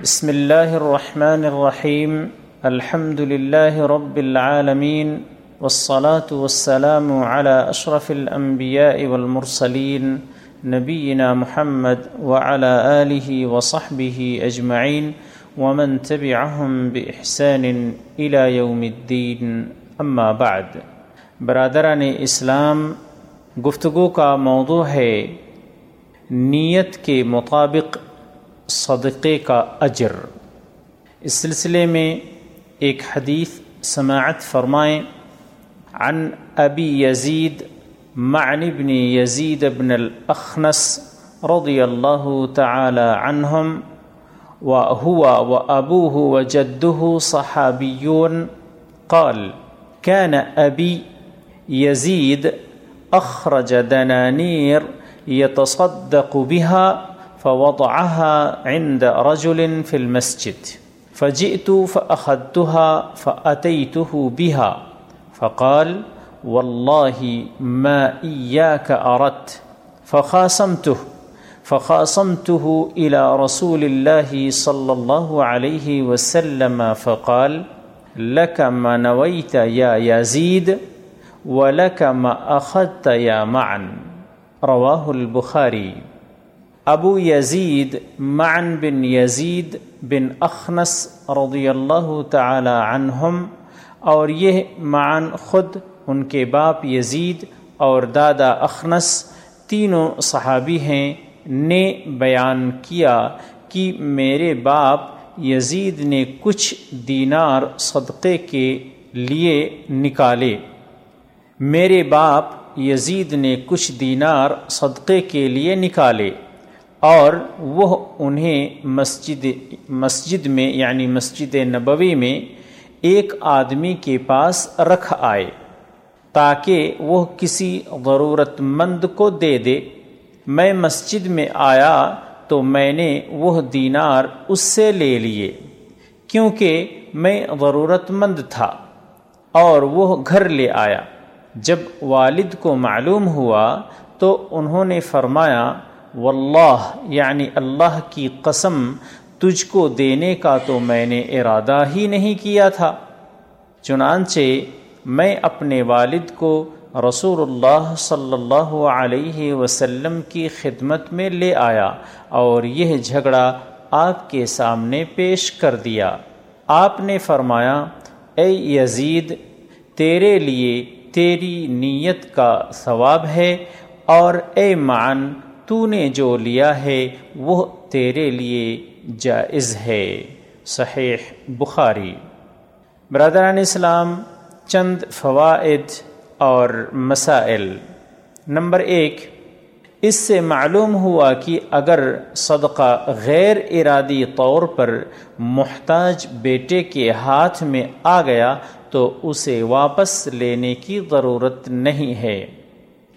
بسم الله الرحمن الرحيم الحمد لله رب العالمين والصلاة والسلام على أشرف الأنبياء والمرسلين نبينا محمد وعلى آله وصحبه أجمعين ومن تبعهم بإحسان إلى يوم الدين أما بعد۔ برادران اسلام، گفتگو کا موضوع ہے نیت کے مطابق صدقے کا اجر۔ اس سلسلے میں ایک حدیث سماعت فرمائیں۔ عن ابی یزید معن بن یزید بن الاخنس رضی اللہ تعالی عنہم وهو وأبوه وجده صحابيون قال كان أبي يزيد أخرج دنانير يتصدق بها فوضعها عند رجل في المسجد. فجئت فأخذتها فأتيته بها. فقال، والله ما إياك أردت. فخاصمته فخاصمته إلى رسول الله صلى الله عليه وسلم، فقال، لك ما نويت يا يزيد، ولك ما أخذت يا معن. رواه البخاري. ابو یزید معن بن یزید بن اخنس رضی اللہ تعالی عنہم، اور یہ معن خود ان کے باپ یزید اور دادا اخنس تینوں صحابی ہیں، نے بیان کیا کہ میرے باپ یزید نے کچھ دینار صدقے کے لیے نکالے۔ میرے باپ یزید نے کچھ دینار صدقے کے لیے نکالے۔ اور وہ انہیں مسجد مسجد میں یعنی مسجد نبوی میں ایک آدمی کے پاس رکھ آئے تاکہ وہ کسی ضرورت مند کو دے دے۔ میں مسجد میں آیا تو میں نے وہ دینار اس سے لے لیے کیونکہ میں ضرورت مند تھا اور وہ گھر لے آیا۔ جب والد کو معلوم ہوا تو انہوں نے فرمایا واللہ یعنی اللہ کی قسم تجھ کو دینے کا تو میں نے ارادہ ہی نہیں کیا تھا۔ چنانچہ میں اپنے والد کو رسول اللہ صلی اللہ علیہ وسلم کی خدمت میں لے آیا اور یہ جھگڑا آپ کے سامنے پیش کر دیا۔ آپ نے فرمایا، اے یزید، تیرے لیے تیری نیت کا ثواب ہے اور اے معن تو نے جو لیا ہے وہ تیرے لیے جائز ہے۔ صحیح بخاری۔ برادران اسلام، چند فوائد اور مسائل۔ نمبر ایک، اس سے معلوم ہوا کہ اگر صدقہ غیر ارادی طور پر محتاج بیٹے کے ہاتھ میں آ گیا تو اسے واپس لینے کی ضرورت نہیں ہے۔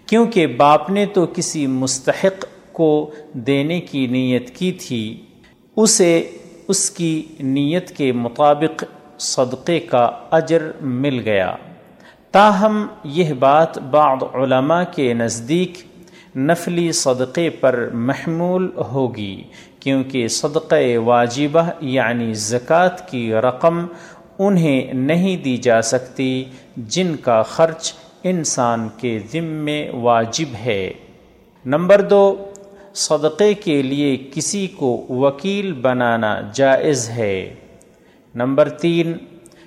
کیونکہ باپ نے تو کسی مستحق کو دینے کی نیت کی تھی، اسے اس کی نیت کے مطابق صدقے کا اجر مل گیا۔ تاہم، یہ بات بعض علماء کے نزدیک نفلی صدقے پر محمول ہوگی، کیونکہ صدقہ واجبہ یعنی زکوٰۃ کی رقم انہیں نہیں دی جا سکتی جن کا خرچ انسان کے ذمے واجب ہے۔ نمبر دو، صدقے کے لیے کسی کو وکیل بنانا جائز ہے۔ نمبر تین،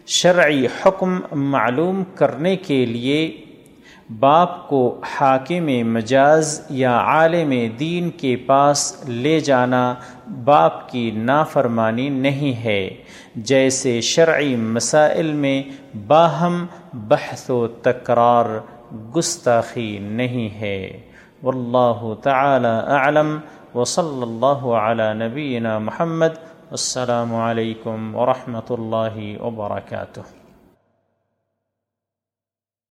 شرعی حکم معلوم کرنے کے لیے باپ کو حاکم مجاز یا عالم دین کے پاس لے جانا باپ کی نافرمانی نہیں ہے۔ جیسے شرعی مسائل میں باہم بحث و تکرار گستاخی نہیں ہے۔ واللہ تعالی اعلم۔ وصلی اللہ علی نبینا محمد۔ السلام علیکم ورحمۃ اللہ وبرکاتہ۔